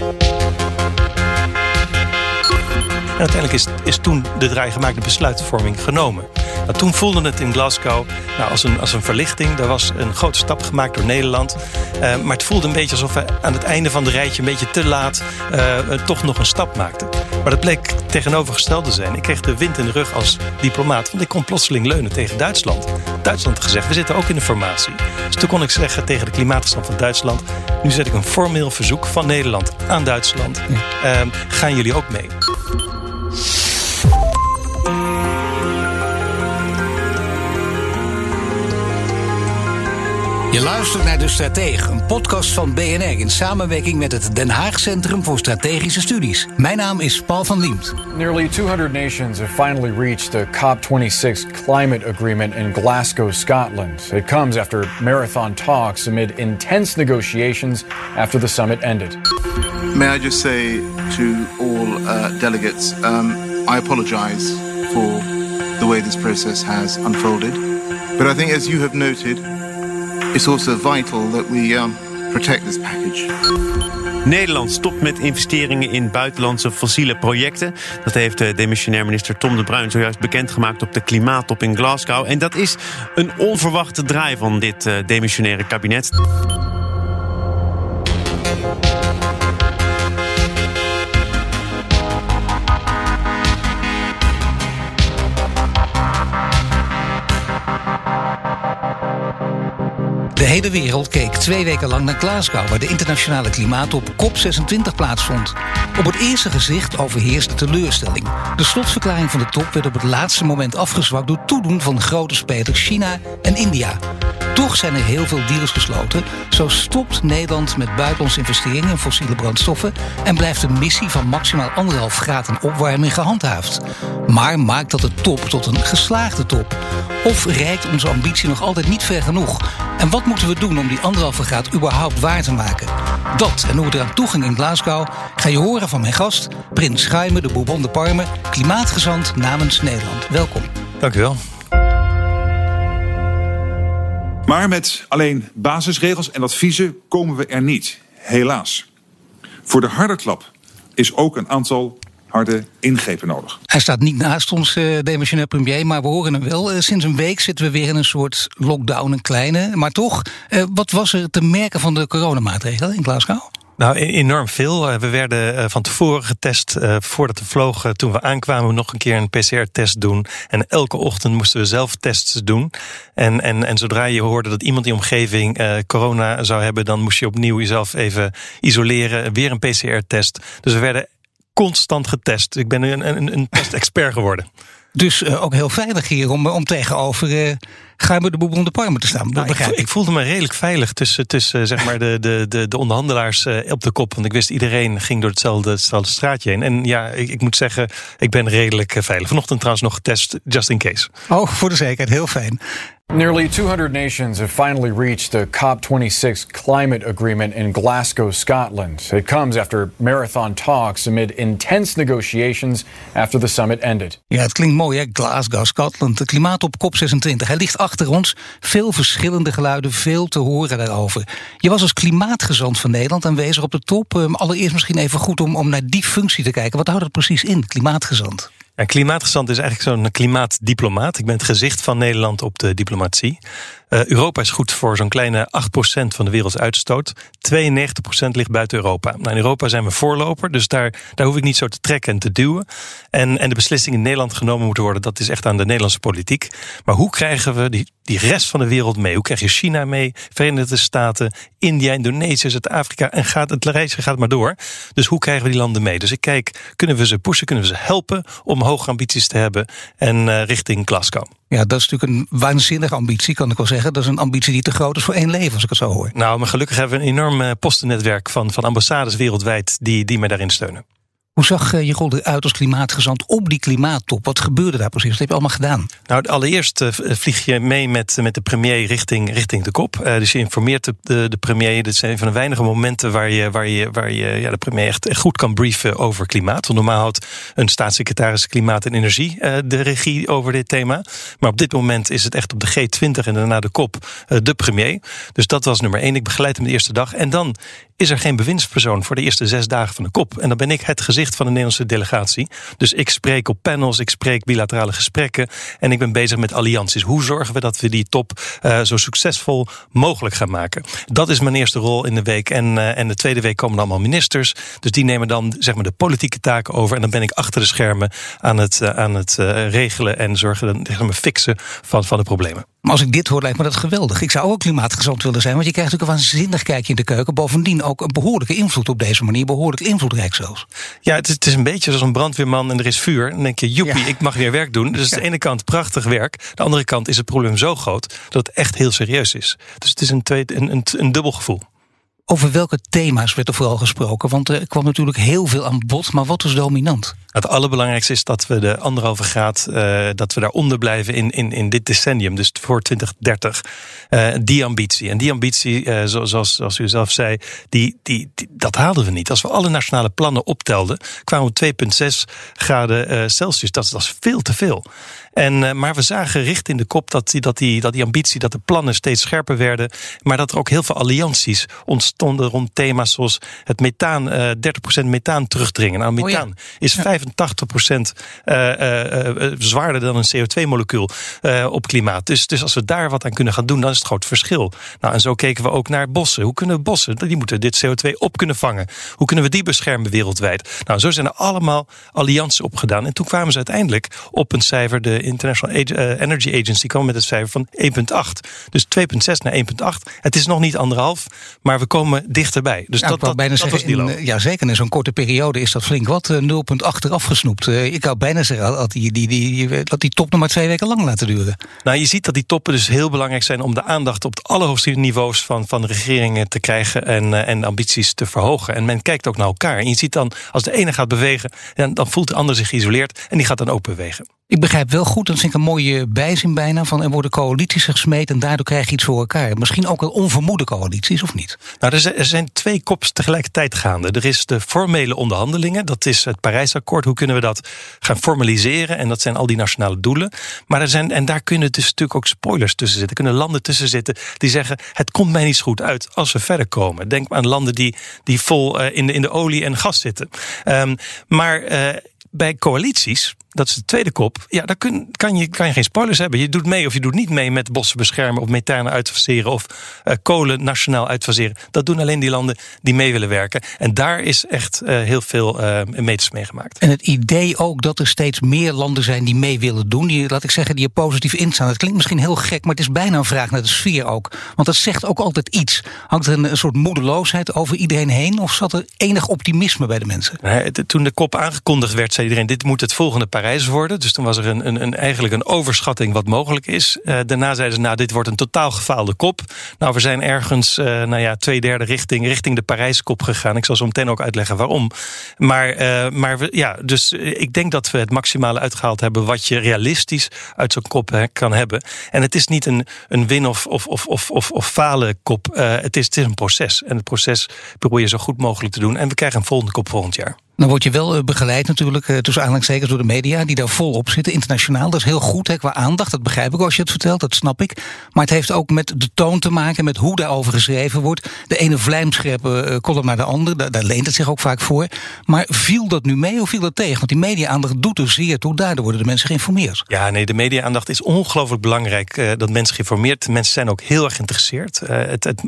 you En uiteindelijk is, is toen de draai gemaakt, de besluitvorming genomen. Nou, toen voelde het in Glasgow nou, als, een, als een verlichting. Er was een grote stap gemaakt door Nederland. Uh, maar het voelde een beetje alsof we aan het einde van de rijtje... een beetje te laat uh, toch nog een stap maakten. Maar dat bleek tegenovergesteld te zijn. Ik kreeg de wind in de rug als diplomaat. Want ik kon plotseling leunen tegen Duitsland. Duitsland had gezegd, we zitten ook in de formatie. Dus toen kon ik zeggen tegen de klimaatstand van Duitsland... nu zet ik een formeel verzoek van Nederland aan Duitsland. Uh, gaan jullie ook mee? Je luistert naar De Stratege, een podcast van BNR in samenwerking met het Den Haag Centrum voor Strategische Studies. Mijn naam is Paul van Liemt. Nearly 200 nations have finally reached the COP26 climate agreement in Glasgow, Scotland. It comes after marathon talks amid intense negotiations after the summit ended. May I just say to all uh, delegates, um, I apologize for the way this process has unfolded. But I think, as you have noted, it's also vital that we um, protect this package. Nederland stopt met investeringen in buitenlandse fossiele projecten. Dat heeft de demissionair minister Tom de Bruin zojuist bekendgemaakt op de klimaattop in Glasgow. En dat is een onverwachte draai van dit uh, demissionaire kabinet. Hele wereld keek twee weken lang naar Glasgow, waar de internationale klimaattop COP26 plaatsvond. Op het eerste gezicht overheerste teleurstelling. De slotverklaring van de top werd op het laatste moment afgezwakt door toedoen van grote spelers China en India. Toch zijn er heel veel deals gesloten. Zo stopt Nederland met buitenlandse investeringen in fossiele brandstoffen en blijft de missie van maximaal anderhalf graden opwarming gehandhaafd. Maar maakt dat de top tot een geslaagde top? Of reikt onze ambitie nog altijd niet ver genoeg? En wat moeten we doen om die anderhalve graad überhaupt waar te maken? Dat en hoe het eraan toe ging in Glasgow ga je horen van mijn gast, Prins Schuimen de Bourbon de Parme, klimaatgezant namens Nederland. Welkom. Dank u wel. Maar met alleen basisregels en adviezen komen we er niet, helaas. Voor de harde klap is ook een aantal harde ingrepen nodig. Hij staat niet naast ons, uh, demissionair premier, maar we horen hem wel. Uh, sinds een week zitten we weer in een soort lockdown, een kleine. Maar toch, uh, wat was er te merken van de coronamaatregelen in Glasgow? Nou, enorm veel. We werden van tevoren getest voordat we vlogen. Toen we aankwamen, nog een keer een PCR-test doen. En elke ochtend moesten we zelf tests doen. En, en, en zodra je hoorde dat iemand in omgeving corona zou hebben, dan moest je opnieuw jezelf even isoleren. Weer een PCR-test. Dus we werden constant getest. Ik ben een, een, een testexpert geworden. Dus uh, ook heel veilig hier om, om tegenover uh, Guimer de Bourbon de Parme te staan. Nou, ik, ik, voelde me redelijk veilig tussen, tussen zeg maar de, de, de, de onderhandelaars uh, op de kop. Want ik wist iedereen ging door hetzelfde, hetzelfde straatje heen. En ja, ik, ik moet zeggen, ik ben redelijk veilig. Vanochtend trouwens nog getest, just in case. Oh, voor de zekerheid, heel fijn. Nearly 200 nations have finally reached the COP26 climate agreement in Glasgow, Scotland. It comes after marathon talks amid intense negotiations after the summit ended. Ja, het klinkt mooi hè, Glasgow, Scotland. De klimaatop COP26. Hij ligt achter ons. Veel verschillende geluiden, veel te horen daarover. Je was als klimaatgezant van Nederland aanwezig op de top. Allereerst misschien even goed om, om naar die functie te kijken. Wat houdt het precies in, klimaatgezant? Ja, klimaatgezant is eigenlijk zo'n klimaatdiplomaat. Ik ben het gezicht van Nederland op de diplomatie. Uh, Europa is goed voor zo'n kleine 8% van de werelds uitstoot. 92% ligt buiten Europa. Nou, in Europa zijn we voorloper, dus daar, daar hoef ik niet zo te trekken en te duwen. En, en de beslissingen in Nederland genomen moeten worden, dat is echt aan de Nederlandse politiek. Maar hoe krijgen we die, die rest van de wereld mee? Hoe krijg je China mee, Verenigde Staten, India, Indonesië, Zuid-Afrika en gaat het reisje gaat maar door. Dus hoe krijgen we die landen mee? Dus ik kijk, kunnen we ze pushen, kunnen we ze helpen om hoge ambities te hebben en uh, richting Glasgow? Ja, dat is natuurlijk een waanzinnige ambitie, kan ik wel zeggen. Dat is een ambitie die te groot is voor één leven, als ik het zo hoor. Nou, maar gelukkig hebben we een enorm postennetwerk van, van ambassades wereldwijd die, die mij daarin steunen. Hoe zag je rol eruit als klimaatgezant op die klimaattop? Wat gebeurde daar precies? Wat heb je allemaal gedaan? Nou, allereerst uh, vlieg je mee met, met de premier richting, richting de kop. Dus je informeert de, de, premier. Dit zijn een van de weinige momenten waar je, waar je, waar je ja, de premier echt goed kan brieven over klimaat. Want normaal houdt een staatssecretaris Klimaat en Energie de regie over dit thema. Maar op dit moment is het echt op de G20 en daarna de kop de premier. Dus dat was nummer één. Ik begeleid hem de eerste dag. En dan is er geen bewindspersoon voor de eerste zes dagen van de kop. En dan ben ik het gezicht van de Nederlandse delegatie. Dus ik spreek op panels, ik spreek bilaterale gesprekken en ik ben bezig met allianties. Hoe zorgen we dat we die top uh, zo succesvol mogelijk gaan maken? Dat is mijn eerste rol in de week. En, uh, en de tweede week komen dan allemaal ministers. Dus die nemen dan zeg maar de politieke taken over. En dan ben ik achter de schermen aan het, uh, aan het regelen en zorgen, zeg maar, fixen van, van de problemen. Maar als ik dit hoor, lijkt me dat geweldig. Ik zou ook klimaatgezond willen zijn, want je krijgt natuurlijk een waanzinnig kijkje in de keuken. Bovendien ook een behoorlijke invloed op deze manier, behoorlijk invloedrijk zelfs. Ja, het is, het is een beetje zoals een brandweerman en er is vuur. Dan denk je, joepie, ik mag weer werk doen. Dus ja. aan de ene kant prachtig werk. De andere kant is het probleem zo groot dat het echt heel serieus is. Dus het is een, twee, een, een, een dubbel gevoel. Over welke thema's werd er vooral gesproken? Want er kwam natuurlijk heel veel aan bod, maar wat was dominant? Het allerbelangrijkste is dat we de anderhalve graad, uh, dat we daaronder blijven in, in, in dit decennium, dus voor 2030. Uh, die ambitie. En die ambitie, uh, zoals, zoals u zelf zei, die, die, die, dat haalden we niet. Als we alle nationale plannen optelden, kwamen we 2,6 graden Celsius. Dat, dat is veel te veel. En, maar we zagen richt in de kop dat die, dat, die, dat die ambitie, dat de plannen steeds scherper werden. Maar dat er ook heel veel allianties ontstonden rond thema's zoals het methaan, uh, 30% methaan terugdringen. Nou, methaan oh ja. is ja. 85% uh, uh, zwaarder dan een CO2-molecuul op klimaat. Dus, dus als we daar wat aan kunnen gaan doen, dan is het groot verschil. Nou, en zo keken we ook naar bossen. Hoe kunnen we bossen, die moeten dit CO2 op kunnen vangen? Hoe kunnen we die beschermen wereldwijd? Nou, zo zijn er allemaal allianties opgedaan. En toen kwamen ze uiteindelijk op een cijfer, de International Energy Agency kwam met het cijfer van 1,8. Dus 2,6 naar 1,8. Het is nog niet anderhalf, maar we komen dichterbij. Dus ja, dat, dat, bijna dat zeggen, was die in, Ja, zeker. In zo'n korte periode is dat flink wat. 0,8 eraf gesnoept. Ik zou bijna zeggen dat die, die, die, dat die top nog maar twee weken lang laten duren. Nou, je ziet dat die toppen dus heel belangrijk zijn om de aandacht op het allerhoogste niveaus van, van de regeringen te krijgen en, en ambities te verhogen. En men kijkt ook naar elkaar. En je ziet dan, als de ene gaat bewegen, dan voelt de ander zich geïsoleerd en die gaat dan ook bewegen. Ik begrijp wel goed, dat vind ik een mooie bijzin bijna, van er worden coalities gesmeed en daardoor krijg je iets voor elkaar. Misschien ook wel onvermoede coalities, of niet? Nou, er zijn, twee kops tegelijkertijd gaande. Er is de formele onderhandelingen, dat is het Parijsakkoord. Hoe kunnen we dat gaan formaliseren? En dat zijn al die nationale doelen. Maar er zijn, en daar kunnen dus natuurlijk ook spoilers tussen zitten. Er kunnen landen tussen zitten die zeggen, het komt mij niet goed uit als we verder komen. Denk aan landen die, die vol uh, in, de, in de olie en gas zitten. Um, maar uh, bij coalities, dat is de tweede kop. Ja, daar kun, kan, je, kan je geen spoilers hebben. Je doet mee of je doet niet mee met bossen beschermen of methanen uitfaseren of uh, kolen nationaal uitfaseren. Dat doen alleen die landen die mee willen werken. En daar is echt uh, heel veel uh, meters mee gemaakt. En het idee ook dat er steeds meer landen zijn die mee willen doen, die, laat ik zeggen, die er positief in staan. Dat klinkt misschien heel gek, maar het is bijna een vraag naar de sfeer ook. Want dat zegt ook altijd iets. Hangt er een, een soort moedeloosheid over iedereen heen of zat er enig optimisme bij de mensen? Nee, toen de kop aangekondigd werd, zei iedereen: dit moet het volgende Parijs worden. Dus toen was er een, een, een eigenlijk een overschatting wat mogelijk is. Uh, daarna zeiden ze: nou, dit wordt een totaal gefaalde kop. Nou, we zijn ergens, uh, nou ja, twee derde richting, richting de Parijskop gegaan. Ik zal zo meteen ook uitleggen waarom. Maar, uh, maar we, ja, dus ik denk dat we het maximale uitgehaald hebben wat je realistisch uit zo'n kop kan hebben. En het is niet een, een win- of, of, of, of, of, of falen kop. het, is, het is een proces. En het proces probeer je zo goed mogelijk te doen. En we krijgen een volgende kop volgend jaar. Dan word je wel begeleid natuurlijk, tussen aanhalingstekens door de media, die daar volop zitten, internationaal. Dat is heel goed hè, qua aandacht, dat begrijp ik als je het vertelt, dat snap ik. Maar het heeft ook met de toon te maken, met hoe daarover geschreven wordt. De ene vlijmscherpe column naar de andere, daar, leent het zich ook vaak voor. Maar viel dat nu mee of viel dat tegen? Want die media-aandacht doet er zeer toe, daardoor worden de mensen geïnformeerd. Ja, nee, de media-aandacht is ongelooflijk belangrijk dat mensen geïnformeerd. Mensen zijn ook heel erg geïnteresseerd. Het, het,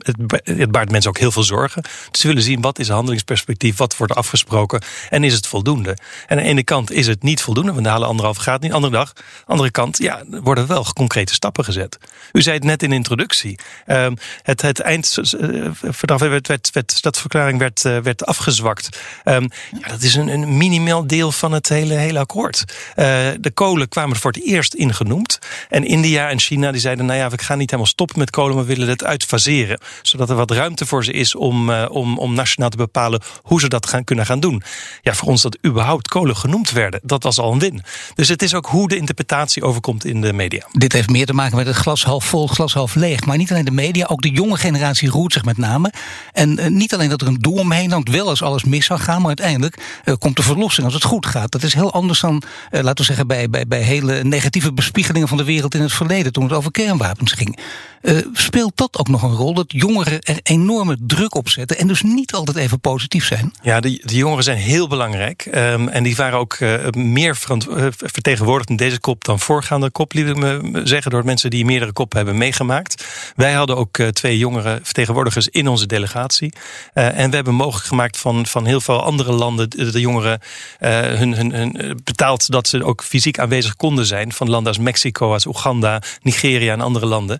het, baart mensen ook heel veel zorgen. Ze willen zien wat is handelingsperspectief, wat wordt afgesproken en is het voldoende. En aan de ene kant is het niet voldoende, want de halen anderhalf graad niet. Andere dag, andere kant, ja, worden wel concrete stappen gezet. U zei het net in de introductie. Uh, het, het eindverdrag werd, werd, werd, stadsverklaring werd, uh, werd afgezwakt. Um, ja, dat is een, een minimaal deel van het hele, hele akkoord. Uh, de kolen kwamen er voor het eerst in genoemd. En India en China die zeiden, nou ja, we gaan niet helemaal stoppen met kolen, maar we willen het uitfaseren. Zodat er wat ruimte voor ze is om, om, om nationaal te bepalen hoe ze dat gaan, kunnen gaan doen. Ja, voor ons dat überhaupt kolen genoemd werden, dat was al een win. Dus het is ook hoe de interpretatie overkomt in de media. Dit heeft meer te maken met het glas half vol, glas half leeg. Maar niet alleen de media, ook de jonge generatie roert zich met name. En uh, niet alleen dat er een doel omheen hangt, wel als alles mis zou gaan, maar uiteindelijk uh, komt de verlossing als het goed gaat. Dat is heel anders dan, uh, laten we zeggen, bij, bij, bij hele negatieve bespiegelingen van de wereld in het verleden, toen het over kernwapens ging. Uh, speelt dat ook nog een rol? Dat jongeren er enorme druk op zetten en dus niet altijd even positief zijn? Ja, de, jongeren zijn heel belangrijk. Um, en die waren ook uh, meer uh, vertegenwoordigd in deze kop dan voorgaande kop, liet ik me zeggen, door mensen die meerdere koppen hebben meegemaakt. Wij hadden ook twee jongere vertegenwoordigers in onze delegatie. en we hebben mogelijk gemaakt van, van heel veel andere landen de, de jongeren hun, hun, hun betaald dat ze ook fysiek aanwezig konden zijn. Van landen als Mexico, als Oeganda, Nigeria en andere landen.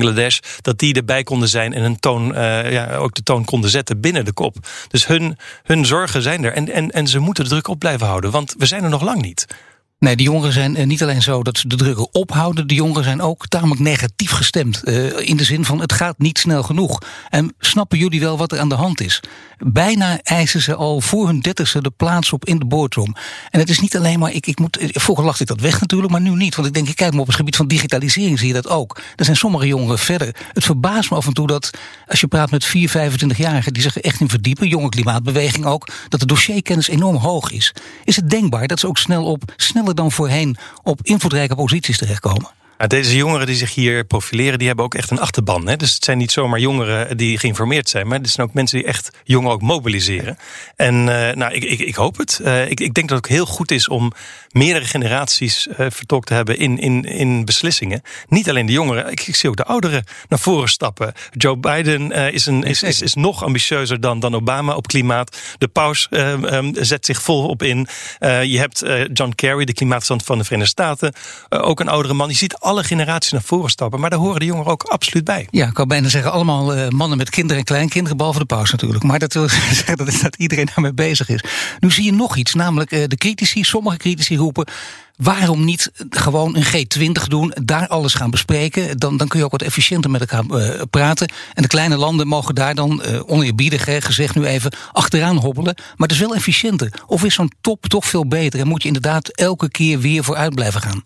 Bangladesh, dat die erbij konden zijn en een toon, uh, ja, ook de toon konden zetten binnen de kop. Dus hun, hun zorgen zijn er. En, en, en ze moeten de druk op blijven houden, want we zijn er nog lang niet. Nee, de jongeren zijn eh, niet alleen zo dat ze de druk ophouden. De jongeren zijn ook tamelijk negatief gestemd. Uh, in de zin van het gaat niet snel genoeg. En snappen jullie wel wat er aan de hand is? Bijna eisen ze al voor hun dertigste de plaats op in de boardroom. En het is niet alleen maar, ik, ik moet, vroeger lachte ik dat weg natuurlijk, maar nu niet. Want ik denk, kijk maar op het gebied van digitalisering zie je dat ook. Er zijn sommige jongeren verder. Het verbaast me af en toe dat als je praat met 4, 25-jarigen die zich echt in verdiepen, jonge klimaatbeweging ook, dat de dossierkennis enorm hoog is. Is het denkbaar dat ze ook snel op, sneller dan voorheen op invloedrijke posities terechtkomen? Deze jongeren die zich hier profileren, die hebben ook echt een achterban. Hè? Dus het zijn niet zomaar jongeren die geïnformeerd zijn, maar het zijn ook mensen die echt jongeren ook mobiliseren. En uh, nou, ik, ik, ik, hoop het. Uh, ik, ik denk dat het ook heel goed is om meerdere generaties uh, vertolkt te hebben in, in, in beslissingen. Niet alleen de jongeren, ik, ik zie ook de ouderen naar voren stappen. Joe Biden is, een, is, is, is nog ambitieuzer dan, dan Obama op klimaat. De paus um, zet zich vol op in. je hebt John Kerry, de klimaatstand van de Verenigde Staten, ook een oudere man. Je ziet alle generaties naar voren stappen. Maar daar horen de jongeren ook absoluut bij. Ja, ik kan bijna zeggen allemaal uh, mannen met kinderen en kleinkinderen, behalve de paus natuurlijk. Maar dat wil zeggen dat, dat iedereen daarmee bezig is. Nu zie je nog iets, namelijk uh, de critici, sommige critici roepen... Waarom niet gewoon een G20 doen, daar alles gaan bespreken? Dan, dan kun je ook wat efficiënter met elkaar uh, praten. En de kleine landen mogen daar dan, uh, oneerbiedig gezegd nu even, achteraan hobbelen. Maar het is wel efficiënter. Of is zo'n top toch veel beter? En moet je inderdaad elke keer weer vooruit blijven gaan?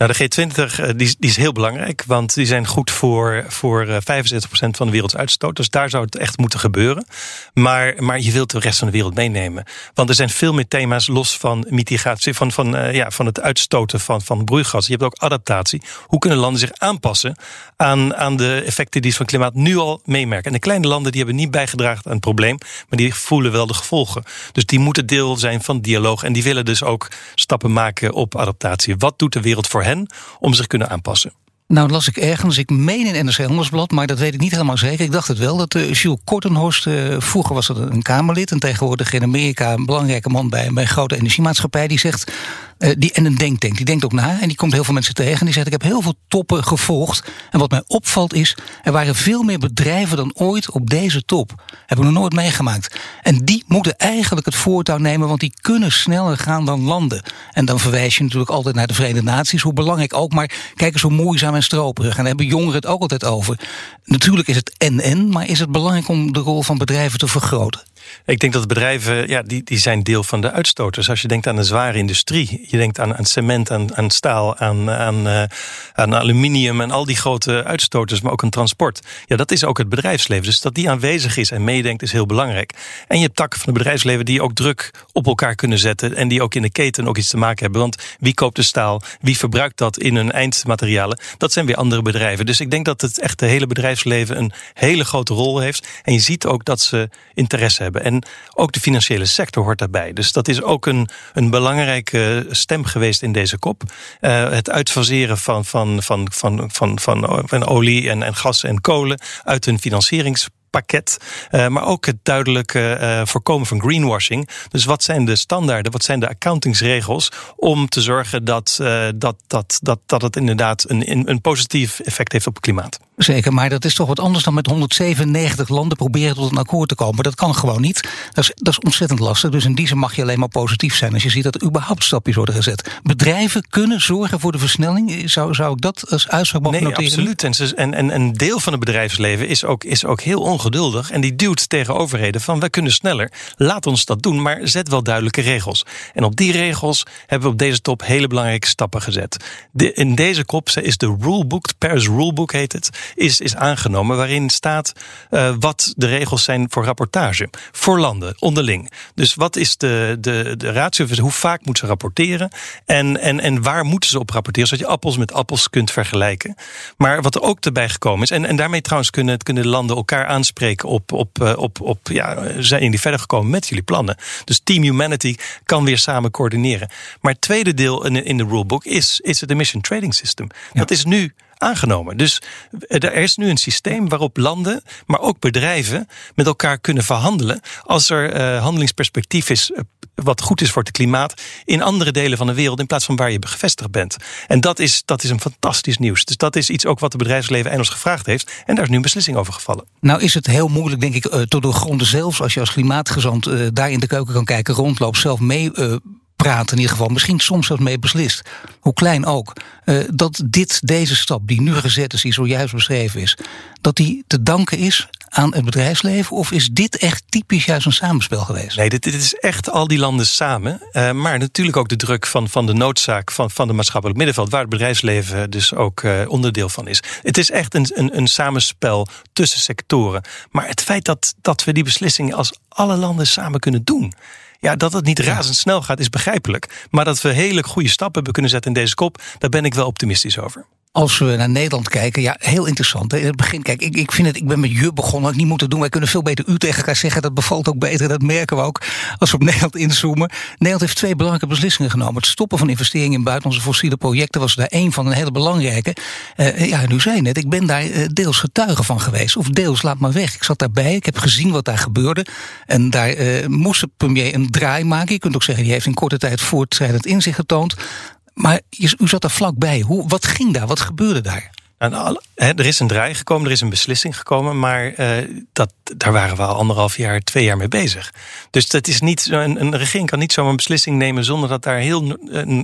Nou, de G20 eh, die, die is heel belangrijk, want die zijn goed voor, voor 75% eh, van de werelds uitstoot. Dus daar zou het echt moeten gebeuren. Maar, maar je wilt de rest van de wereld meenemen. Want er zijn veel meer thema's los van mitigatie, van, van, uh, ja, van het uitstoten van, van broeigas. Je hebt ook adaptatie. Hoe kunnen landen zich aanpassen aan, aan de effecten die ze van klimaat nu al meemerken? En de kleine landen die hebben niet bijgedragen aan het probleem, maar die voelen wel de gevolgen. Dus die moeten deel zijn van dialoog en die willen dus ook stappen maken op adaptatie. Wat doet de wereld voor hen? Om zich kunnen aanpassen. Nou las ik ergens, ik meen in NRC Handelsblad, maar dat weet ik niet helemaal zeker. Ik dacht het wel, dat uh, Jules Kortenhorst, uh, vroeger was dat een Kamerlid... en tegenwoordig in Amerika een belangrijke man bij een grote energiemaatschappij... die zegt, uh, die, en een denktank, die denkt ook na en die komt heel veel mensen tegen... en die zegt, ik heb heel veel toppen gevolgd. En wat mij opvalt is, er waren veel meer bedrijven dan ooit op deze top. Heb ik nog nooit meegemaakt. En die moeten eigenlijk het voortouw nemen, want die kunnen sneller gaan dan landen. En dan verwijs je natuurlijk altijd naar de Verenigde Naties, hoe belangrijk ook... maar kijk eens hoe moeizaam en stroperig. En daar hebben jongeren het ook altijd over. Natuurlijk is het en-en, maar is het belangrijk om de rol van bedrijven te vergroten? Ik denk dat bedrijven, ja, die, die zijn deel van de uitstoters. Als je denkt aan de zware industrie, je denkt aan, cement, aan, aan staal, aan, aan, uh, aan aluminium en al die grote uitstoters, maar ook aan transport. Ja, dat is ook het bedrijfsleven. Dus dat die aanwezig is en meedenkt is heel belangrijk. En je hebt takken van het bedrijfsleven die ook druk op elkaar kunnen zetten en die ook in de keten ook iets te maken hebben. Want wie koopt de staal? Wie verbruikt dat in hun eindmaterialen? Dat zijn weer andere bedrijven. Dus ik denk dat het echt de hele bedrijfsleven een hele grote rol heeft. En je ziet ook dat ze interesse hebben. En ook de financiële sector hoort daarbij. Dus dat is ook een, een belangrijke stem geweest in deze kop. Uh, het uitfaseren van, van, van, van, van, van, olie en, en gas en kolen uit hun financierings pakket. Uh, maar ook het duidelijke uh, voorkomen van greenwashing. Dus wat zijn de standaarden, wat zijn de accountingsregels om te zorgen dat, dat, dat, dat, dat het inderdaad een, een positief effect heeft op het klimaat. Zeker, maar dat is toch wat anders dan met 197 landen proberen tot een akkoord te komen. Dat kan gewoon niet. Dat is, dat is ontzettend lastig. Dus in die zin mag je alleen maar positief zijn als je ziet dat er überhaupt stapjes worden gezet. Bedrijven kunnen zorgen voor de versnelling. Zou, zou ik dat als uitspraak mogen nee, noteren? absoluut. En, en, en een deel van het bedrijfsleven is ook, is ook heel ongeduldig. En die duwt tegen overheden van wij kunnen sneller. Laat ons dat doen, maar zet wel duidelijke regels. En op die regels hebben we op deze top hele belangrijke stappen gezet. De, in deze kop is de rulebook, de Paris Rulebook heet het is, is aangenomen. Waarin staat uh, wat de regels zijn voor rapportage. Voor landen, onderling. Dus wat is de, de, de ratio? Hoe vaak moeten ze rapporteren? En, en, en waar moeten ze op rapporteren? Zodat je appels met appels kunt vergelijken. Maar wat er ook erbij gekomen is. En, en daarmee trouwens kunnen, kunnen landen elkaar aanspreken op, op, op, op, op ja, zijn jullie verder gekomen met jullie plannen? Dus Team Humanity kan weer samen coördineren. Maar het tweede deel in, in de rulebook is, is het emission trading system. Dat is nu aangenomen. Dus er is nu een systeem waarop landen, maar ook bedrijven met elkaar kunnen verhandelen als er uh, handelingsperspectief is uh, wat goed is voor het klimaat in andere delen van de wereld in plaats van waar je gevestigd bent. En dat is, dat is een fantastisch nieuws. Dus dat is iets ook wat het bedrijfsleven en ons gevraagd heeft. En daar is nu een beslissing over gevallen. Nou is het heel moeilijk, denk ik, uh, de gronden zelfs, als je als klimaatgezant daar in de keuken kan kijken, rondloopt, zelf mee praten in ieder geval, misschien soms zelfs mee beslist, hoe klein ook, uh, dat dit, deze stap die nu gezet is, die zojuist beschreven is, dat die te danken is aan het bedrijfsleven? Of is dit echt typisch juist een samenspel geweest? Nee, dit, dit is echt al die landen samen. Uh, maar natuurlijk ook de druk van, van de noodzaak van, van de maatschappelijk middenveld, waar het bedrijfsleven dus ook uh, onderdeel van is. Het is echt een, een, een samenspel tussen sectoren. Maar het feit dat, dat we die beslissingen als alle landen samen kunnen doen. Ja, dat het niet razendsnel gaat is begrijpelijk. Maar dat we hele goede stappen hebben kunnen zetten in deze kop, daar ben ik wel optimistisch over. Als we naar Nederland kijken, ja, heel interessant. In het begin, kijk, ik, ik vind het, ik ben met je begonnen, had ik niet moeten doen. Wij kunnen veel beter u tegen elkaar zeggen. Dat bevalt ook beter, dat merken we ook als we op Nederland inzoomen. Nederland heeft twee belangrijke beslissingen genomen. Het stoppen van investeringen in buitenlandse fossiele projecten was daar één van een hele belangrijke. Uh, ja, nu zei net, ik ben daar uh, deels getuige van geweest. Of deels, laat maar weg. Ik zat daarbij, ik heb gezien wat daar gebeurde. En daar uh, moest de premier een draai maken. Je kunt ook zeggen, die heeft in korte tijd voortschrijdend inzicht getoond. Maar u zat er vlakbij. Hoe, wat ging daar? Wat gebeurde daar? Nou, er is een draai gekomen, er is een beslissing gekomen, maar uh, dat, daar waren we al anderhalf jaar, twee jaar mee bezig. Dus dat is niet, een, een regering kan niet zomaar een beslissing nemen zonder dat daar heel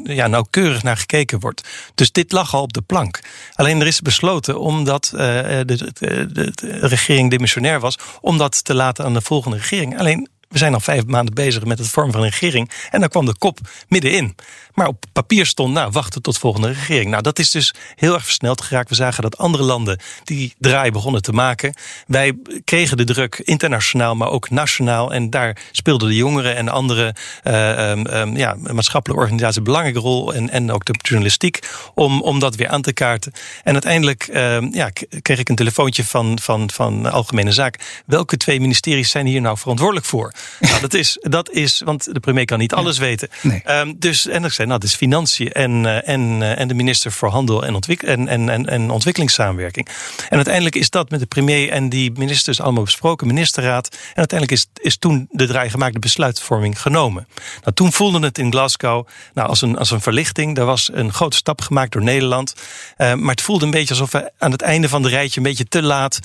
ja, nauwkeurig naar gekeken wordt. Dus dit lag al op de plank. Alleen er is besloten, omdat uh, de, de, regering demissionair was, om dat te laten aan de volgende regering. Alleen we zijn al vijf maanden bezig met het vormen van een regering. En dan kwam de kop middenin. Maar op papier stond, nou, wachten tot volgende regering. Nou, dat is dus heel erg versneld geraakt. We zagen dat andere landen die draai begonnen te maken. Wij kregen de druk internationaal, maar ook nationaal. En daar speelden de jongeren en andere uh, ja, maatschappelijke organisaties een belangrijke rol. En, en ook de journalistiek om, om dat weer aan te kaarten. En uiteindelijk uh, ja, kreeg ik een telefoontje van, van, van Algemene Zaak. Welke twee ministeries zijn hier nou verantwoordelijk voor? nou, dat is, dat is, want de premier kan niet alles weten. Nee. Um, dus, en ik zei, nou, dat is financiën en, uh, en, uh, en de minister voor Handel en, ontwik en, en, en, en ontwikkelingssamenwerking. En uiteindelijk is dat met de premier en die ministers allemaal besproken, ministerraad. En uiteindelijk is, is toen de draai gemaakt, de besluitvorming genomen. Nou, toen voelden het in Glasgow nou, als, een, als een verlichting. Er was een grote stap gemaakt door Nederland. Uh, maar het voelde een beetje alsof we aan het einde van de rijtje een beetje te laat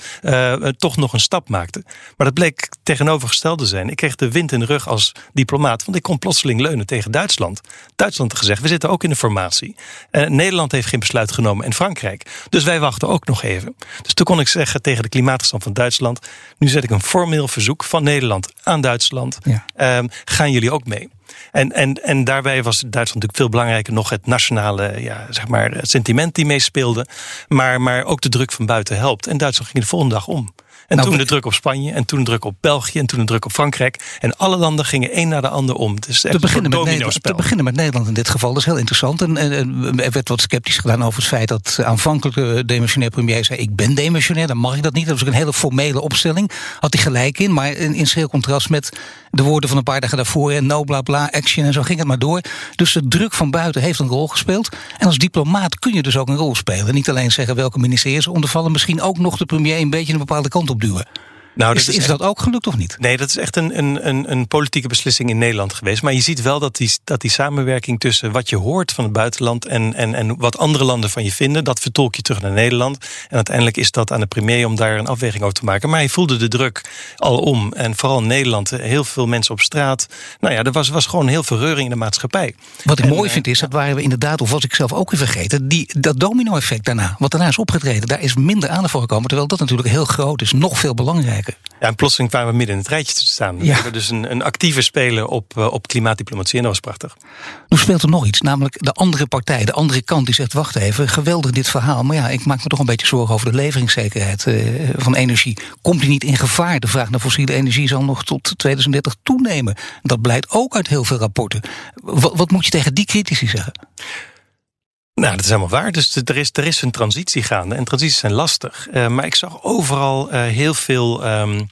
toch nog een stap maakten. Maar dat bleek tegenovergesteld te zijn. Ik kreeg de wind in de rug als diplomaat. Want ik kon plotseling leunen tegen Duitsland. Duitsland had gezegd, we zitten ook in de formatie. Uh, Nederland heeft geen besluit genomen en Frankrijk. Dus wij wachten ook nog even. Dus toen kon ik zeggen tegen de klimaatstand van Duitsland... nu zet ik een formeel verzoek van Nederland aan Duitsland. Ja. Um, gaan jullie ook mee? En, en, en daarbij was Duitsland natuurlijk veel belangrijker nog het nationale ja, zeg maar, sentiment die meespeelde. Maar, maar ook de druk van buiten helpt. En Duitsland ging de volgende dag om. En nou, toen de druk op Spanje, en toen de druk op België, en toen de druk op Frankrijk. En alle landen gingen één naar de ander om. Te, beginnen met Nederland, te beginnen met Nederland in dit geval, dat is heel interessant. En, en, er werd wat sceptisch gedaan over het feit dat aanvankelijk de demissionair premier zei: Ik ben demissionair, dan mag ik dat niet. Dat was ook een hele formele opstelling. Had hij gelijk in, maar in, in schil contrast met de woorden van een paar dagen daarvoor. En no bla bla, action en zo ging het maar door. Dus de druk van buiten heeft een rol gespeeld. En als diplomaat kun je dus ook een rol spelen. Niet alleen zeggen welke ministeries ondervallen, misschien ook nog de premier een beetje een bepaalde kant op duwen. Nou, is, is, dat ook gelukt of niet? Nee, dat is echt een, een, een, politieke beslissing in Nederland geweest. Maar je ziet wel dat die, dat die samenwerking tussen wat je hoort van het buitenland en, en, en wat andere landen van je vinden, dat vertolk je terug naar Nederland. En uiteindelijk is dat aan de premier om daar een afweging over te maken. Maar hij voelde de druk al om. En vooral in Nederland, heel veel mensen op straat. Nou ja, er was, was gewoon heel veel reuring in de maatschappij. Wat ik mooi eh, vind is, dat waren we inderdaad, of was ik zelf ook weer vergeten, die, dat domino-effect daarna, wat daarna is opgetreden, daar is minder aandacht voor gekomen. Terwijl dat natuurlijk heel groot is, nog veel belangrijker. Ja, en plotseling kwamen we midden in het rijtje te staan. We hebben dus een, een actieve speler op, uh, op klimaatdiplomatie en dat was prachtig. Nu speelt er nog iets, namelijk de andere partij, de andere kant die zegt: wacht even, geweldig dit verhaal. Maar ja, ik maak me toch een beetje zorgen over de leveringszekerheid uh, van energie. Komt die niet in gevaar? De vraag naar fossiele energie zal nog tot 2030 toenemen. Dat blijkt ook uit heel veel rapporten. Wat, wat moet je tegen die critici zeggen? Nou, dat is helemaal waar. Dus er is, er is een transitie gaande. En transities zijn lastig. Uh, maar ik zag overal uh, heel veel. Um,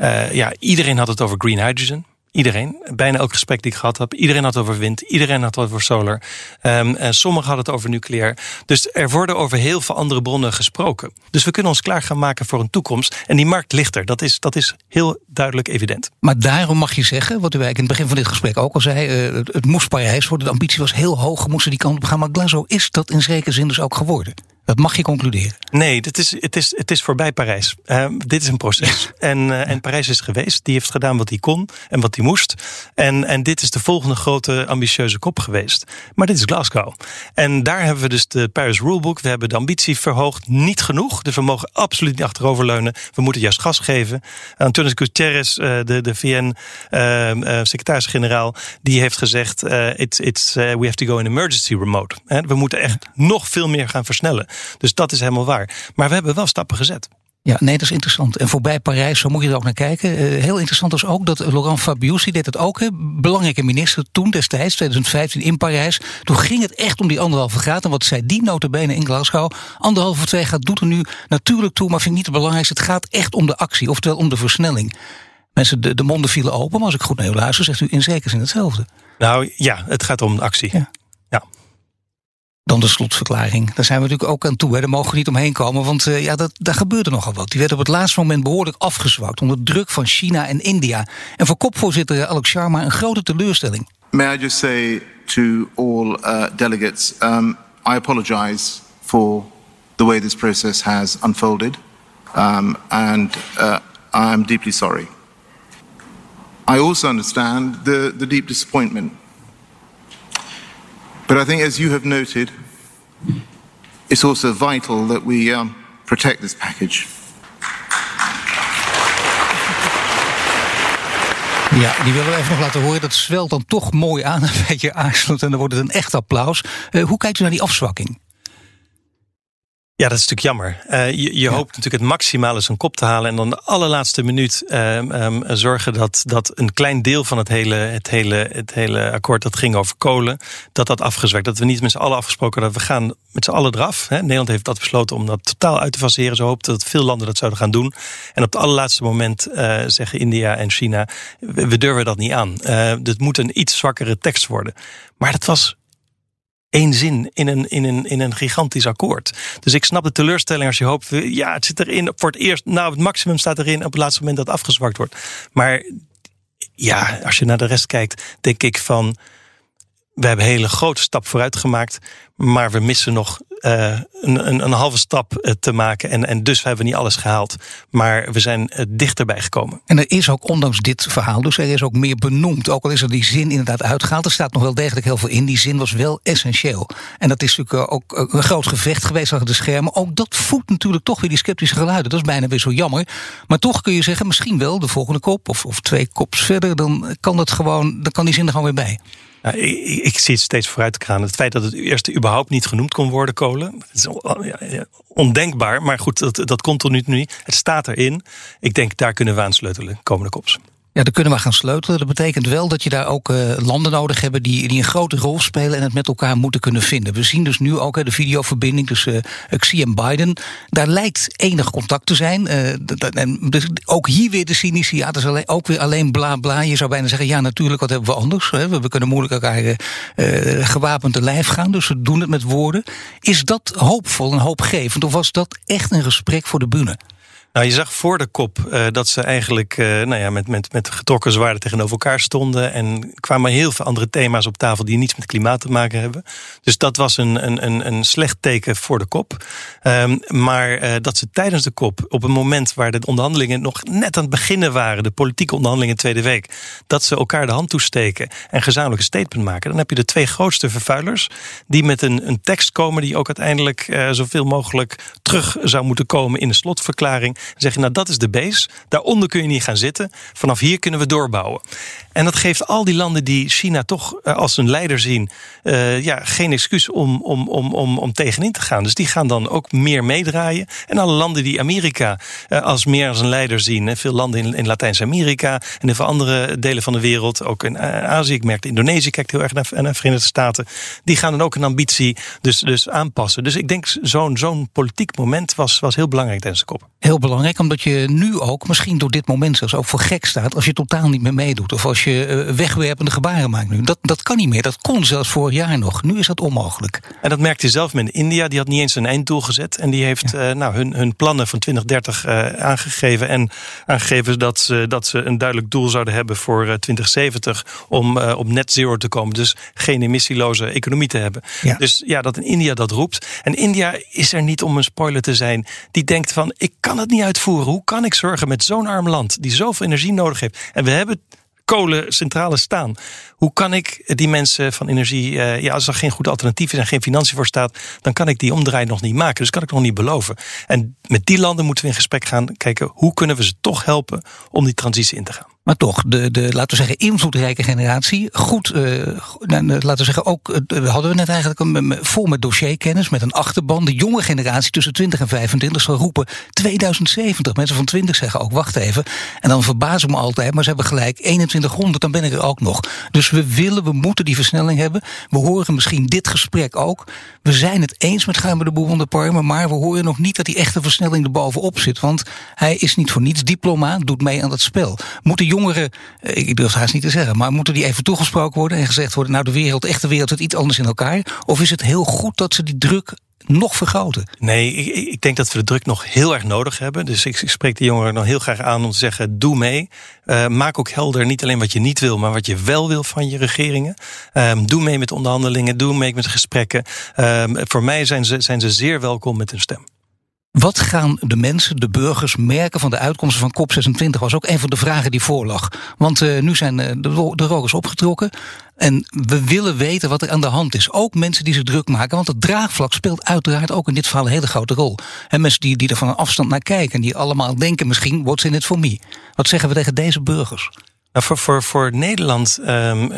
uh, ja, iedereen had het over green hydrogen. Iedereen, bijna elk gesprek die ik gehad heb, iedereen had het over wind, iedereen had het over solar. En sommigen hadden het over nucleair. Dus er worden over heel veel andere bronnen gesproken. Dus we kunnen ons klaar gaan maken voor een toekomst. En die markt ligt er. Dat is, dat is heel duidelijk evident. Maar daarom mag je zeggen, wat u eigenlijk in het begin van dit gesprek ook al zei, uh, het moest Parijs worden. De ambitie was heel hoog, moesten die kant op gaan. Maar Glasgow is dat in zekere zin dus ook geworden. Dat mag je concluderen. Nee, dit is, het, is, het is voorbij Parijs. Uh, dit is een proces. En, uh, en Parijs is geweest. Die heeft gedaan wat hij kon en wat hij moest. En, en dit is de volgende grote ambitieuze kop geweest. Maar dit is Glasgow. En daar hebben we dus de Paris Rulebook. We hebben de ambitie verhoogd. Niet genoeg. Dus we mogen absoluut niet achteroverleunen. We moeten juist gas geven. Antonio Guterres, uh, de, de VN-secretaris-generaal, die heeft gezegd: it's, it's, we have to go in emergency remote. We moeten echt nog veel meer gaan versnellen. Dus dat is helemaal waar. Maar we hebben wel stappen gezet. Ja, nee, dat is interessant. En voorbij Parijs, zo moet je er ook naar kijken. Uh, heel interessant was ook dat Laurent Fabius, die deed het ook. Hè, belangrijke minister toen destijds, 2015 in Parijs. Toen ging het echt om die anderhalve graad. En wat zei die notabene in Glasgow? Anderhalve of twee graad doet er nu natuurlijk toe, maar vind ik niet het belangrijkste. Het gaat echt om de actie, oftewel om de versnelling. Mensen, de, de monden vielen open, maar als ik goed naar u luister, zegt u in zekere zin hetzelfde. Nou ja, het gaat om actie. Ja. ja. Dan de slotverklaring. Daar zijn we natuurlijk ook aan toe. Hè. Daar mogen we niet omheen komen, want uh, ja, dat, daar gebeurde nogal wat. Die werd op het laatste moment behoorlijk afgezwakt onder druk van China en India. En voor kopvoorzitter Alex Sharma een grote teleurstelling. May I just say to all uh, delegates, um, I apologize for the way this process has unfolded, um, and uh, I am deeply sorry. I also understand the, the deep disappointment But I think, as you have noted, it's also vital that we um, protect this package. Ja, die willen we even nog laten horen. Dat zwelt dan toch mooi aan, een beetje aarzelend. En dan wordt het een echt applaus. Uh, hoe kijkt u naar die afzwakking? Ja, dat is natuurlijk jammer. Uh, je je ja. hoopt natuurlijk het maximale zijn kop te halen. En dan de allerlaatste minuut uh, um, zorgen dat, dat een klein deel van het hele, het, hele, het hele akkoord dat ging over kolen, dat dat afgezwakt. Dat we niet met z'n allen afgesproken dat we gaan met z'n allen eraf. Hè. Nederland heeft dat besloten om dat totaal uit te faseren. Ze hoopten dat veel landen dat zouden gaan doen. En op het allerlaatste moment uh, zeggen India en China, we, we durven dat niet aan. dit moet een iets zwakkere tekst worden. Maar dat was één zin in een, in, een, in een gigantisch akkoord. Dus ik snap de teleurstelling als je hoopt, ja, het zit erin voor het eerst, nou, het maximum staat erin op het laatste moment dat afgezwakt wordt. Maar ja, als je naar de rest kijkt, denk ik van, we hebben een hele grote stap vooruit gemaakt, maar we missen nog uh, een, een, een, halve stap uh, te maken. En, en dus hebben we niet alles gehaald. Maar we zijn uh, dichterbij gekomen. En er is ook, ondanks dit verhaal, dus er is ook meer benoemd. Ook al is er die zin inderdaad uitgehaald. Er staat nog wel degelijk heel veel in. Die zin was wel essentieel. En dat is natuurlijk ook een groot gevecht geweest achter de schermen. Ook dat voedt natuurlijk toch weer die sceptische geluiden. Dat is bijna weer zo jammer. Maar toch kun je zeggen, misschien wel de volgende kop of, of twee kops verder. Dan kan, dat gewoon, dan kan die zin er gewoon weer bij. Ik, zie het steeds vooruit te gaan. Het feit dat het eerst überhaupt niet genoemd kon worden, kolen. is ondenkbaar, maar goed, dat, dat komt er nu niet. Het staat erin. Ik denk, daar kunnen we aan sleutelen, komende kops. Ja, daar kunnen we gaan sleutelen. Dat betekent wel dat je daar ook uh, landen nodig hebt die, die een grote rol spelen en het met elkaar moeten kunnen vinden. We zien dus nu ook de videoverbinding tussen uh, Xi en Biden. Daar lijkt enig contact te zijn. en dus ook hier weer de cynici, is alleen, ook weer alleen bla bla. Je zou bijna zeggen, ja, natuurlijk, wat hebben we anders? Hè? We, we, kunnen moeilijk elkaar gewapend te lijf gaan, dus we doen het met woorden. Is dat hoopvol en hoopgevend, of was dat echt een gesprek voor de bühne? Nou, je zag voor de kop uh, dat ze eigenlijk uh, nou ja, met, met, met getrokken zwaarden tegenover elkaar stonden. En kwamen heel veel andere thema's op tafel die niets met klimaat te maken hebben. Dus dat was een, een, een, een slecht teken voor de kop. Um, maar uh, dat ze tijdens de kop, op een moment waar de onderhandelingen nog net aan het beginnen waren, de politieke onderhandelingen in de tweede week, dat ze elkaar de hand toesteken en gezamenlijk een statement maken. Dan heb je de twee grootste vervuilers die met een, een tekst komen die ook uiteindelijk zoveel mogelijk terug zou moeten komen in de slotverklaring. Dan zeg je, nou dat is de base. Daaronder kun je niet gaan zitten. Vanaf hier kunnen we doorbouwen. En dat geeft al die landen die China toch eh, als een leider zien, uh, ja, geen excuus om, om, om, om, om tegenin te gaan. Dus die gaan dan ook meer meedraaien. En alle landen die Amerika uh, als meer als een leider zien, hè, veel landen in, in Latijns-Amerika en in veel andere delen van de wereld, ook in Azië, ik merk Indonesië kijkt heel erg naar, naar de Verenigde Staten, die gaan dan ook een ambitie dus, dus aanpassen. Dus ik denk zo'n zo'n politiek moment was, was heel belangrijk tijdens de kop. Heel belangrijk, omdat je nu ook, misschien door dit moment zelfs ook voor gek staat als je totaal niet meer meedoet. Of als je uh, wegwerpende gebaren maakt nu. Dat, dat kan niet meer. Dat kon zelfs vorig jaar nog. Nu is dat onmogelijk. En dat merkte je zelf met India. Die had niet eens een einddoel gezet. En die heeft ja. uh, nou, hun, hun plannen van 2030 uh, aangegeven. En aangegeven dat ze, dat ze een duidelijk doel zouden hebben voor 2070 om op net zero te komen. Dus geen emissieloze economie te hebben. Ja. Dus ja, dat in India dat roept. En India is er niet om een spoiler te zijn. Die denkt van, ik kan het niet uitvoeren. Hoe kan ik zorgen met zo'n arm land die zoveel energie nodig heeft? En we hebben kolencentrales staan. Hoe kan ik die mensen van energie, uh, ja, als er geen goed alternatief is en geen financiën voor staat, dan kan ik die omdraai nog niet maken. Dus kan ik nog niet beloven. En met die landen moeten we in gesprek gaan kijken hoe kunnen we ze toch helpen om die transitie in te gaan. Maar toch, de, de laten we zeggen, invloedrijke generatie. Goed, uh, laten we zeggen, ook uh, hadden we net eigenlijk een, vol met dossierkennis, met een achterban. De jonge generatie tussen 20 en 25 zal roepen 2070. Mensen van 20 zeggen ook, wacht even. En dan verbazen me altijd, maar ze hebben gelijk 2100, dan ben ik er ook nog. Dus we willen, we moeten die versnelling hebben. We horen misschien dit gesprek ook. We zijn het eens met Guimer de Boer van de Parmen, maar we horen nog niet dat die echte versnelling er bovenop zit. Want hij is niet voor niets diplomaat, doet mee aan dat spel. Moeten jongeren, ik durf het haast niet te zeggen, maar moeten die even toegesproken worden en gezegd worden, nou de wereld, echte wereld zit iets anders in elkaar? Of is het heel goed dat ze die druk nog vergroten? Nee, ik, ik, denk dat we de druk nog heel erg nodig hebben. Dus ik, spreek de jongeren dan heel graag aan om te zeggen: doe mee. Uh, maak ook helder niet alleen wat je niet wil, maar wat je wel wil van je regeringen. Um, doe mee met onderhandelingen, doe mee met gesprekken. Um, voor mij zijn ze, zijn ze zeer welkom met hun stem. Wat gaan de mensen, de burgers, merken van de uitkomsten van COP26? Was ook een van de vragen die voorlag. Want uh, nu zijn uh, de, de rokers opgetrokken. En we willen weten wat er aan de hand is. Ook mensen die zich druk maken. Want het draagvlak speelt uiteraard ook in dit verhaal een hele grote rol. En mensen die, die er van een afstand naar kijken. En die allemaal denken misschien, what's in it for me? Wat zeggen we tegen deze burgers? Nou, voor, voor, Nederland, um,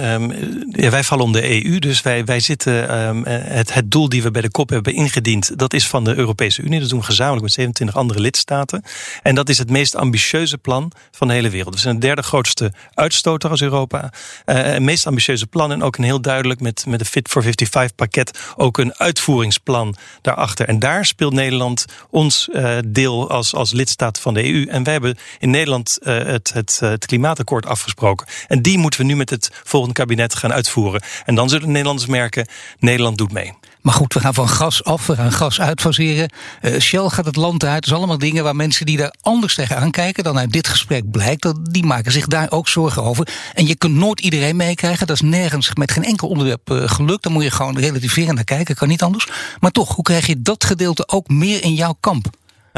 ja, wij vallen onder de EU, dus wij, wij zitten, um, het, het doel die we bij de kop hebben ingediend, dat is van de Europese Unie. Dat doen we gezamenlijk met 27 andere lidstaten. En dat is het meest ambitieuze plan van de hele wereld. We zijn de derde grootste uitstoter als Europa. Uh, het meest ambitieuze plan en ook een heel duidelijk met, met de Fit for 55 pakket ook een uitvoeringsplan daarachter. En daar speelt Nederland ons uh, deel als, als lidstaat van de EU. En wij hebben in Nederland het, het, het klimaatakkoord af afgesproken. En die moeten we nu met het volgende kabinet gaan uitvoeren. En dan zullen de Nederlanders merken, Nederland doet mee. Maar goed, we gaan van gas af, we gaan gas uitfaseren. Uh, Shell gaat het land uit. Dat is allemaal dingen waar mensen die daar anders tegenaan kijken dan uit dit gesprek blijkt. Dat, die maken zich daar ook zorgen over. En je kunt nooit iedereen meekrijgen. Dat is nergens met geen enkel onderwerp uh, gelukt. Dan moet je gewoon relativeren naar kijken, kan niet anders. Maar toch, hoe krijg je dat gedeelte ook meer in jouw kamp?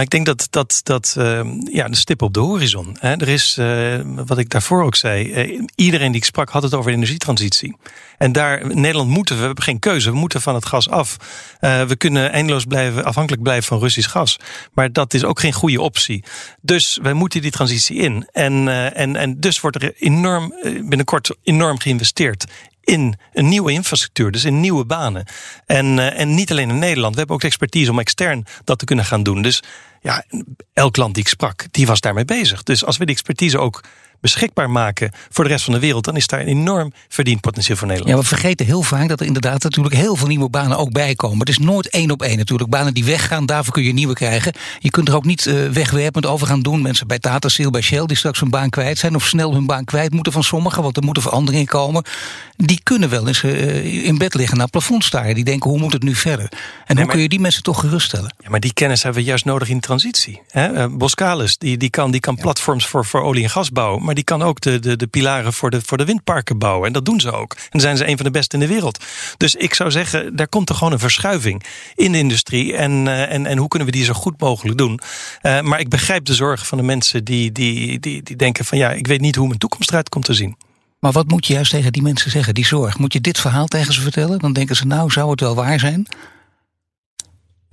Ik denk dat dat, dat uh, ja, de stip op de horizon. Hè. Er is, uh, wat ik daarvoor ook zei, uh, iedereen die ik sprak had het over energietransitie. En daar, Nederland moeten we, we hebben geen keuze, we moeten van het gas af. we kunnen eindeloos blijven, afhankelijk blijven van Russisch gas. Maar dat is ook geen goede optie. Dus wij moeten die transitie in. En, en, en dus wordt er enorm, binnenkort enorm geïnvesteerd in een nieuwe infrastructuur, dus in nieuwe banen. En, uh, en niet alleen in Nederland. We hebben ook de expertise om extern dat te kunnen gaan doen. Dus ja, elk land die ik sprak, die was daarmee bezig. Dus als we die expertise ook beschikbaar maken voor de rest van de wereld, dan is daar een enorm verdienpotentieel voor Nederland. Ja, we vergeten heel vaak dat er inderdaad natuurlijk heel veel nieuwe banen ook bij komen. Het is nooit één op één natuurlijk. Banen die weggaan, daarvoor kun je nieuwe krijgen. Je kunt er ook niet uh, wegwerpend over gaan doen. Mensen bij Tata Steel, bij Shell, die straks hun baan kwijt zijn of snel hun baan kwijt moeten van sommigen, want er moeten veranderingen komen. Die kunnen wel eens uh, in bed liggen naar plafond staren. Die denken, hoe moet het nu verder? En nee, hoe kun je die mensen toch geruststellen? Ja, maar die kennis hebben we juist nodig in de transitie. Hè? Uh, Boskalis, die, die kan, die kan ja. platforms voor, voor olie en gas bouwen, maar die kan ook de, de, de pilaren voor de, voor de windparken bouwen. En dat doen ze ook. En dan zijn ze een van de beste in de wereld. Dus ik zou zeggen, daar komt er gewoon een verschuiving in de industrie. En, uh, en, en hoe kunnen we die zo goed mogelijk doen? Uh, maar ik begrijp de zorgen van de mensen die, die, die, die denken van ja, ik weet niet hoe mijn toekomst eruit komt te zien. Maar wat moet je juist tegen die mensen zeggen, die zorg? Moet je dit verhaal tegen ze vertellen? Dan denken ze, nou, zou het wel waar zijn?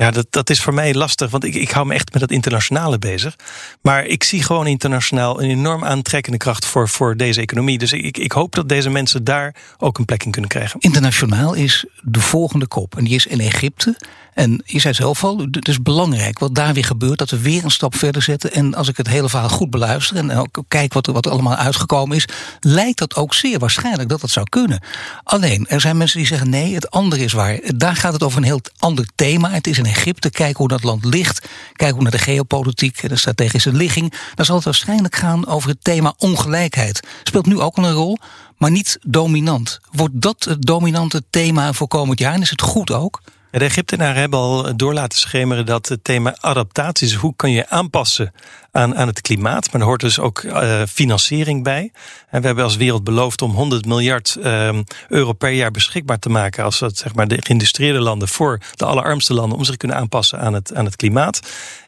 Ja, dat, dat is voor mij lastig, want ik, ik hou me echt met dat internationale bezig. Maar ik zie gewoon internationaal een enorm aantrekkende kracht voor, voor deze economie. Dus ik, ik hoop dat deze mensen daar ook een plek in kunnen krijgen. Internationaal is de volgende kop. En die is in Egypte. En je zei zelf al, het is belangrijk wat daar weer gebeurt, dat we weer een stap verder zetten. En als ik het hele verhaal goed beluister en ook kijk wat er, wat allemaal uitgekomen is, lijkt dat ook zeer waarschijnlijk dat dat zou kunnen. Alleen, er zijn mensen die zeggen nee, het andere is waar. Daar gaat het over een heel ander thema. Het is in Egypte, kijken hoe dat land ligt, kijken hoe naar de geopolitiek en de strategische ligging. Dan zal het waarschijnlijk gaan over het thema ongelijkheid. Speelt nu ook al een rol, maar niet dominant. Wordt dat het dominante thema voor komend jaar en is het goed ook? De Egyptenaren hebben al door laten schemeren dat het thema adaptatie is. Hoe kan je aanpassen aan, aan het klimaat? Maar er hoort dus ook uh, financiering bij. En we hebben als wereld beloofd om 100 miljard uh, euro per jaar beschikbaar te maken. Als dat zeg maar de geïndustreerde landen voor de allerarmste landen. om zich kunnen aanpassen aan het, aan het klimaat.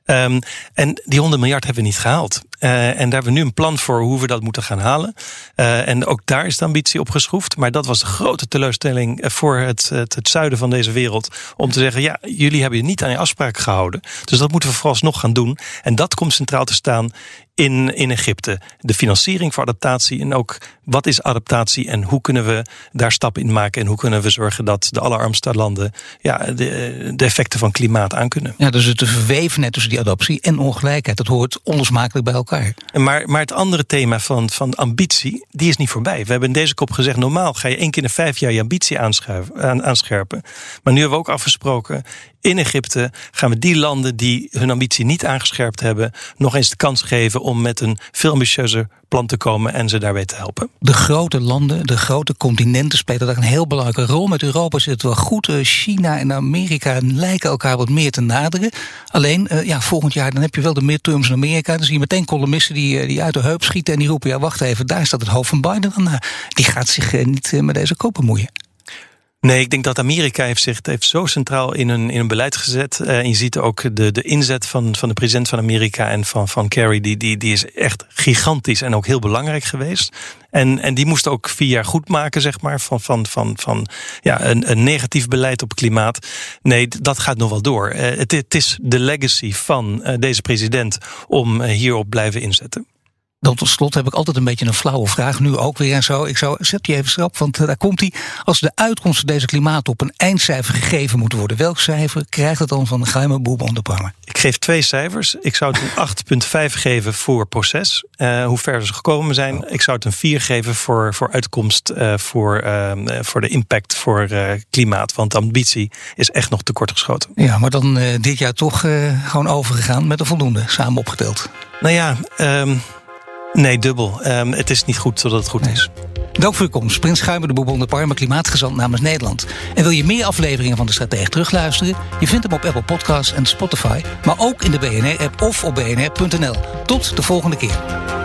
Um, en die 100 miljard hebben we niet gehaald. Uh, en daar hebben we nu een plan voor hoe we dat moeten gaan halen. Uh, en ook daar is de ambitie opgeschroefd. Maar dat was de grote teleurstelling voor het, het, het, zuiden van deze wereld. Om te zeggen, ja, jullie hebben je niet aan je afspraak gehouden. Dus dat moeten we vooralsnog gaan doen. En dat komt centraal te staan in, in Egypte. De financiering voor adaptatie en ook wat is adaptatie en hoe kunnen we daar stappen in maken en hoe kunnen we zorgen dat de allerarmste landen ja, de, de effecten van klimaat aankunnen. Ja, dus het verweven tussen die adaptie en ongelijkheid, dat hoort onlosmakelijk bij elkaar. Maar, maar het andere thema van, van ambitie, die is niet voorbij. We hebben in deze kop gezegd, normaal ga je één keer in de vijf jaar je ambitie aanscherpen. Maar nu hebben we ook afgesproken, in Egypte gaan we die landen die hun ambitie niet aangescherpt hebben, nog eens de kans geven om met een veel ambitieuzer plan te komen en ze daarbij te helpen. De grote landen, de grote continenten spelen daar een heel belangrijke rol. Met Europa zit het wel goed. Eh, China en Amerika lijken elkaar wat meer te naderen. Alleen, uh, ja, volgend jaar dan heb je wel de midterms in Amerika. Dan zie je meteen columnisten die, eh, die uit de heup schieten en die roepen: ja, wacht even, daar staat het hoofd van Biden. Die gaat zich niet met deze kop bemoeien. Nee, ik denk dat Amerika heeft zich heeft zo centraal in een, in een beleid gezet. Uh, je ziet ook de, de inzet van, van de president van Amerika en van, van Kerry, die, die, die is echt gigantisch en ook heel belangrijk geweest. En, en die moest ook vier jaar goed maken, zeg maar, van, van, van, van ja, een, een negatief beleid op klimaat. Nee, dat gaat nog wel door. Uh, het, is de legacy van uh, deze president om hierop blijven inzetten. Dan tot slot heb ik altijd een beetje een flauwe vraag, nu ook weer en zo. Ik zou, zet die even schrap, want daar komt hij. Als de uitkomst van deze klimaatop een eindcijfer gegeven moet worden, welk cijfer krijgt het dan van de geheime boel onderbrangen? Ik geef twee cijfers. Ik zou het een 8,5 geven voor proces, uh, hoe ver ze gekomen zijn. Ik zou het een 4 geven voor, voor uitkomst, uh, voor, uh, voor de impact voor klimaat. Want de ambitie is echt nog tekort geschoten. Ja, maar dan dit jaar toch gewoon overgegaan met een voldoende, samen opgeteld. Nou ja, um, Nee, dubbel. Um, het is niet goed zodat het goed nee. is. Dank voor uw komst. Prins Schuimer, de Bourbon de Parma, klimaatgezant namens Nederland. En wil je meer afleveringen van de Stratege terugluisteren? Je vindt hem op Apple Podcasts en Spotify, maar ook in de BNR-app of op bnr.nl. Tot de volgende keer.